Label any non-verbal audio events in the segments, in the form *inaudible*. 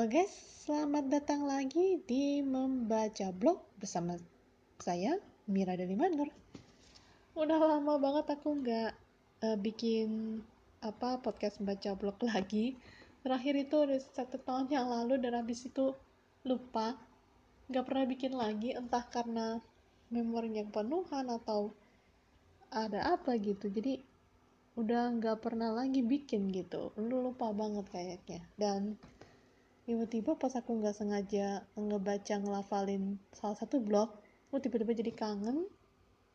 Halo guys, selamat datang lagi di Membaca Blog bersama saya, Mira dari Manur. Udah lama banget aku nggak uh, bikin apa podcast membaca blog lagi. Terakhir itu udah satu tahun yang lalu dan habis itu lupa. Nggak pernah bikin lagi, entah karena memorinya penuhan atau ada apa gitu. Jadi udah nggak pernah lagi bikin gitu. Lu lupa banget kayaknya. Dan tiba-tiba pas aku nggak sengaja ngebaca ngelafalin salah satu blog aku tiba-tiba jadi kangen.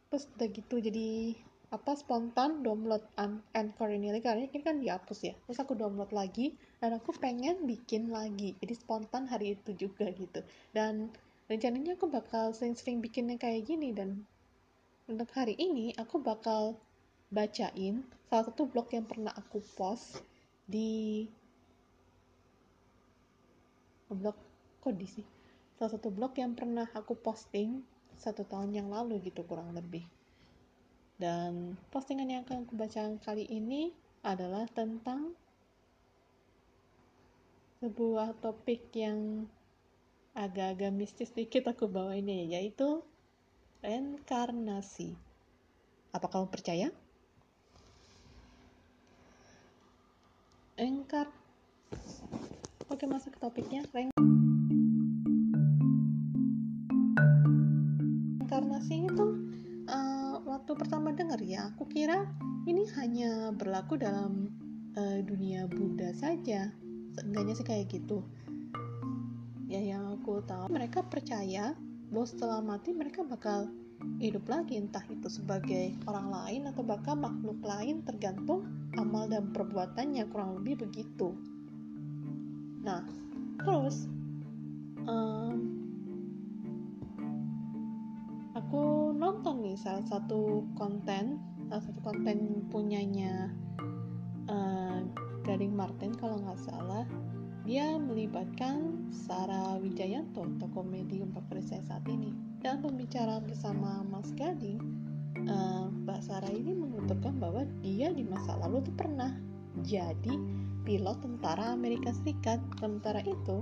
Terus udah gitu jadi apa spontan download Anchor ini lagi. Karena ini kan dihapus ya. Terus aku download lagi dan aku pengen bikin lagi. Jadi spontan hari itu juga gitu. Dan rencananya aku bakal sering-sering bikinnya kayak gini. Dan untuk hari ini aku bakal bacain salah satu blog yang pernah aku post di blog kodi sih. Salah satu blog yang pernah aku posting satu tahun yang lalu gitu kurang lebih. Dan postingan yang akan aku baca kali ini adalah tentang sebuah topik yang agak-agak mistis sedikit aku bawa ini yaitu reinkarnasi. Apa kamu percaya? Engkar Oke masuk ke topiknya reinkarnasi itu uh, waktu pertama dengar ya aku kira ini hanya berlaku dalam uh, dunia Buddha saja. Seenggaknya sih kayak gitu. Ya yang aku tahu mereka percaya bahwa setelah mati mereka bakal hidup lagi entah itu sebagai orang lain atau bahkan makhluk lain tergantung amal dan perbuatannya kurang lebih begitu nah terus um, aku nonton nih salah satu konten salah satu konten punyanya uh, Gading Martin kalau nggak salah. Dia melibatkan Sarah Wijayanto tokoh medium favorit saya saat ini. Dan pembicaraan bersama Mas Gading uh, Mbak Sarah ini menuturkan bahwa dia di masa lalu tuh pernah jadi pilot tentara Amerika Serikat. Sementara itu,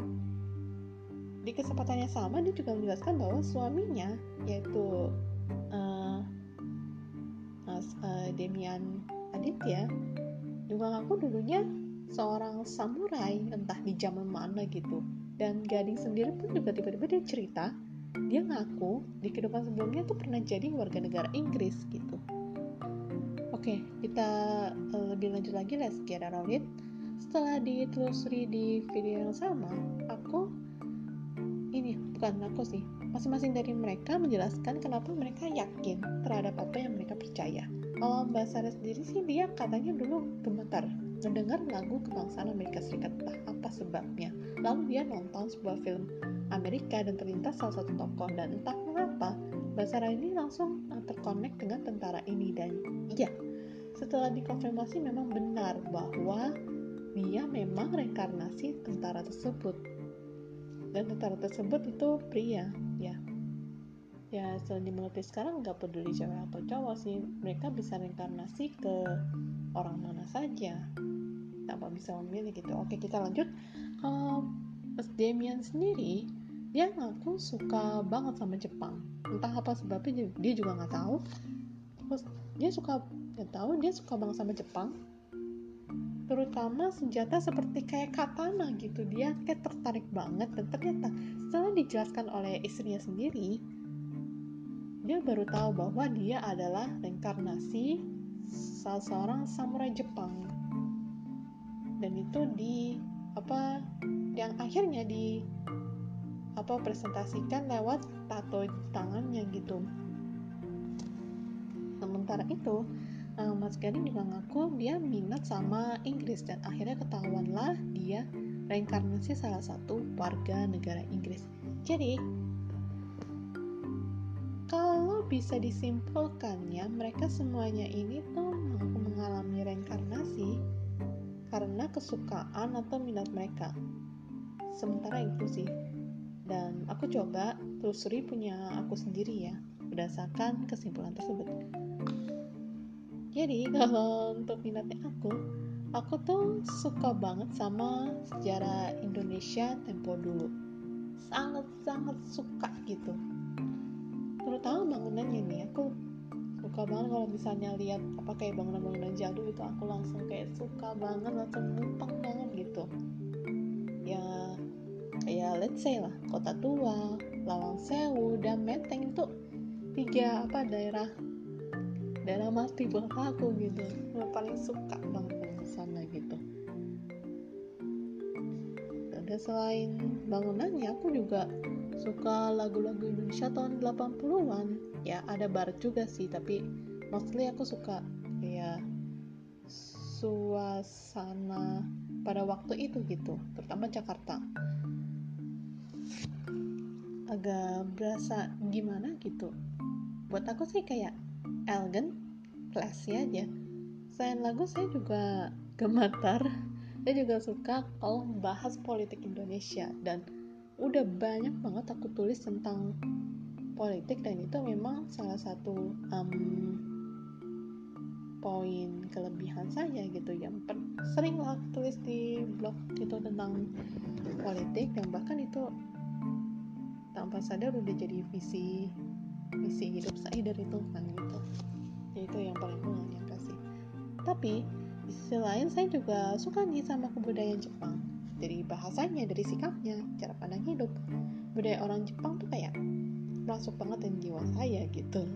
di kesempatan yang sama dia juga menjelaskan bahwa suaminya yaitu uh, uh, Demian Aditya juga ngaku dulunya seorang samurai entah di zaman mana gitu. Dan Gading sendiri pun juga tiba-tiba dia cerita dia ngaku di kehidupan sebelumnya tuh pernah jadi warga negara Inggris gitu. Oke kita uh, lebih lanjut lagi let's get around it setelah ditelusuri di video yang sama aku ini bukan aku sih masing-masing dari mereka menjelaskan kenapa mereka yakin terhadap apa yang mereka percaya. Kalau Mbak Sarah sendiri sih dia katanya dulu gemetar mendengar lagu kebangsaan Amerika Serikat entah apa sebabnya. Lalu dia nonton sebuah film Amerika dan terlintas salah satu tokoh dan entah mengapa Mbak Sarah ini langsung terkonek dengan tentara ini. Dan iya setelah dikonfirmasi memang benar bahwa dia memang reinkarnasi tentara tersebut. Dan tentara tersebut itu pria ya. Ya selain dimengerti sekarang nggak peduli cewek atau cowok sih. Mereka bisa reinkarnasi ke orang mana saja. Tanpa bisa memilih gitu. Oke kita lanjut. Um, Mas Damian sendiri dia ngaku suka banget sama Jepang. Entah apa sebabnya dia juga nggak tahu. Terus dia suka nggak tahu dia suka banget sama Jepang terutama senjata seperti kayak katana gitu. Dia kayak tertarik banget dan ternyata setelah dijelaskan oleh istrinya sendiri dia baru tahu bahwa dia adalah reinkarnasi salah seorang samurai Jepang. Dan itu di apa yang akhirnya di apa presentasikan lewat tato tangannya gitu. Sementara itu uh, Mas Gading juga ngaku dia minat sama Inggris dan akhirnya ketahuanlah dia reinkarnasi salah satu warga negara Inggris. Jadi kalau bisa disimpulkan ya mereka semuanya ini tuh mengalami reinkarnasi karena kesukaan atau minat mereka. Sementara itu sih. Dan aku coba telusuri punya aku sendiri ya berdasarkan kesimpulan tersebut jadi *laughs* kalau untuk minatnya aku aku tuh suka banget sama sejarah Indonesia tempo dulu. Sangat-sangat suka gitu. Terutama bangunannya nih aku suka banget kalau misalnya lihat apa kayak bangunan-bangunan jadul itu aku langsung kayak suka banget langsung numpang banget gitu. Ya kayak let's say lah kota tua Lawang Sewu dan Menteng itu tiga apa daerah daerah mati buat aku gitu. Yang paling suka banget di sana gitu. Dan selain bangunannya aku juga suka lagu-lagu Indonesia tahun 80-an ya ada barat juga sih tapi mostly aku suka kayak suasana pada waktu itu gitu terutama Jakarta. Agak berasa gimana gitu. Buat aku sih kayak elegan classy aja. Selain lagu saya juga gemetar. Saya juga suka kalau bahas politik Indonesia. Dan udah banyak banget aku tulis tentang politik dan itu memang salah satu um, poin kelebihan saya gitu. Yang sering lah tulis di blog gitu tentang politik dan bahkan itu tanpa sadar udah jadi visi visi hidup saya dari Tuhan gitu. Itu yang paling yang kasih tapi di sisi lain saya juga suka nih sama kebudayaan Jepang. Dari bahasanya dari sikapnya cara pandang hidup. Budaya orang Jepang tuh kayak masuk banget dan jiwa saya gitu.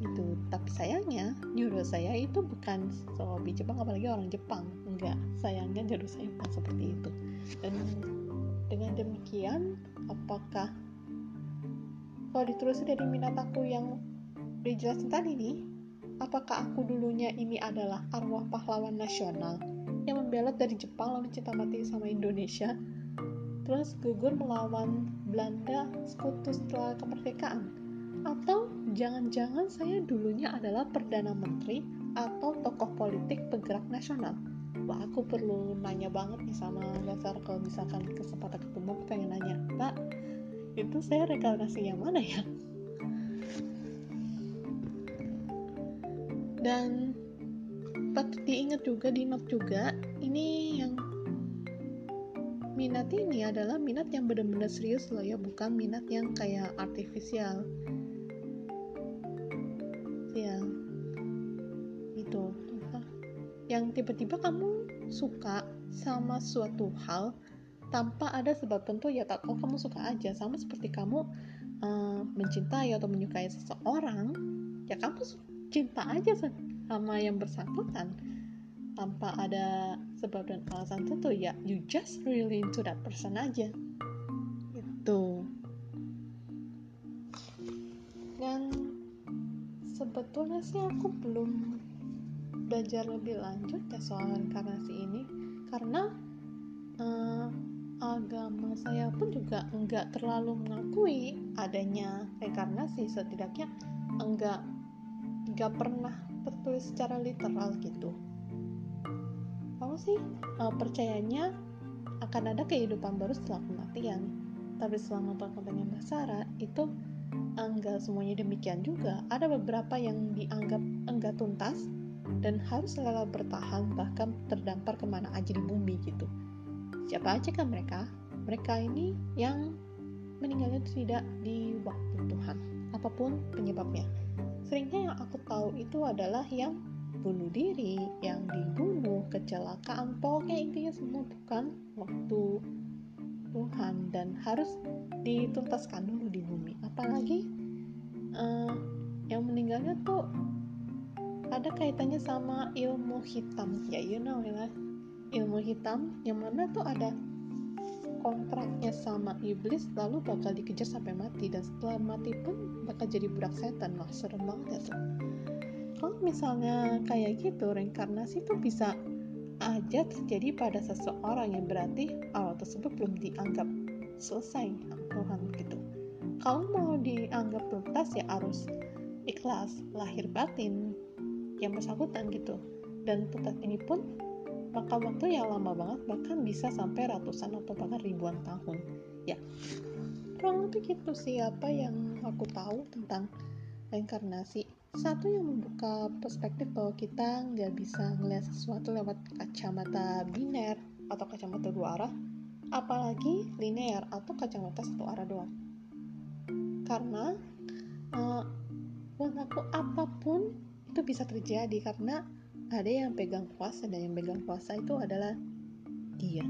Itu tapi sayangnya nyuruh saya itu bukan sobi Jepang apalagi orang Jepang. Enggak sayangnya nyuruh saya bukan seperti itu. Dan dengan demikian apakah kalau diterusin dari minat aku yang dijelasin tadi nih apakah aku dulunya ini adalah arwah pahlawan nasional yang membelot dari Jepang lalu cinta mati sama Indonesia? Terus gugur melawan Belanda sekutu setelah kemerdekaan? Atau jangan-jangan saya dulunya adalah Perdana Menteri atau tokoh politik penggerak nasional? Wah aku perlu nanya banget nih sama dasar kalau misalkan kesempatan ketemu aku pengen nanya. Pak itu saya rekarnasi yang mana ya? Dan patut diingat juga di note juga ini yang minat ini adalah minat yang benar-benar serius loh ya bukan minat yang kayak artifisial. Ya. Itu yang tiba-tiba kamu suka sama suatu hal tanpa ada sebab tentu ya tak kok kamu suka aja sama seperti kamu uh, mencintai atau menyukai seseorang ya kamu cinta aja sama yang bersangkutan. Tanpa ada sebab dan alasan tentu ya you just really into that person aja. Itu dan sebetulnya sih aku belum belajar lebih lanjut ya soal reinkarnasi ini. Karena uh, agama saya pun juga enggak terlalu mengakui adanya reinkarnasi setidaknya enggak gak pernah tertulis secara literal gitu. Kamu sih? Uh, percayanya akan ada kehidupan baru setelah kematian. Tapi selama Mbak Sarah itu enggak semuanya demikian juga. Ada beberapa yang dianggap enggak tuntas dan harus selalu bertahan bahkan terdampar ke mana aja di bumi gitu siapa aja kan mereka? Mereka ini yang meninggalnya tidak di waktu Tuhan apa pun penyebabnya. Seringnya yang aku tahu itu adalah yang bunuh diri, yang dibunuh, kecelakaan, pokoknya intinya semua bukan waktu Tuhan dan harus dituntaskan dulu di bumi. Apalagi uh, yang meninggalnya tuh ada kaitannya sama ilmu hitam, ya you know ya, ilmu hitam yang mana tuh ada kontraknya sama iblis lalu bakal dikejar sampai mati dan setelah mati pun bakal jadi budak setan. Wah serem banget ya tuh. Kalau misalnya kayak gitu reinkarnasi tuh bisa aja terjadi pada seseorang yang berarti awal tersebut belum dianggap selesai Tuhan gitu. Kalau mau dianggap tuntas ya harus ikhlas lahir batin yang bersangkutan gitu. Dan tuntas ini pun maka waktu yang lama banget bahkan bisa sampai ratusan atau bahkan ribuan tahun. Ya kurang lebih gitu sih apa yang aku tahu tentang reinkarnasi. Satu yang membuka perspektif bahwa kita nggak bisa ngelihat sesuatu lewat kacamata biner atau kacamata dua arah apalagi linear atau kacamata satu arah doang. Karena uh, buat aku apa pun itu bisa terjadi karena ada yang pegang kuasa dan yang pegang kuasa itu adalah dia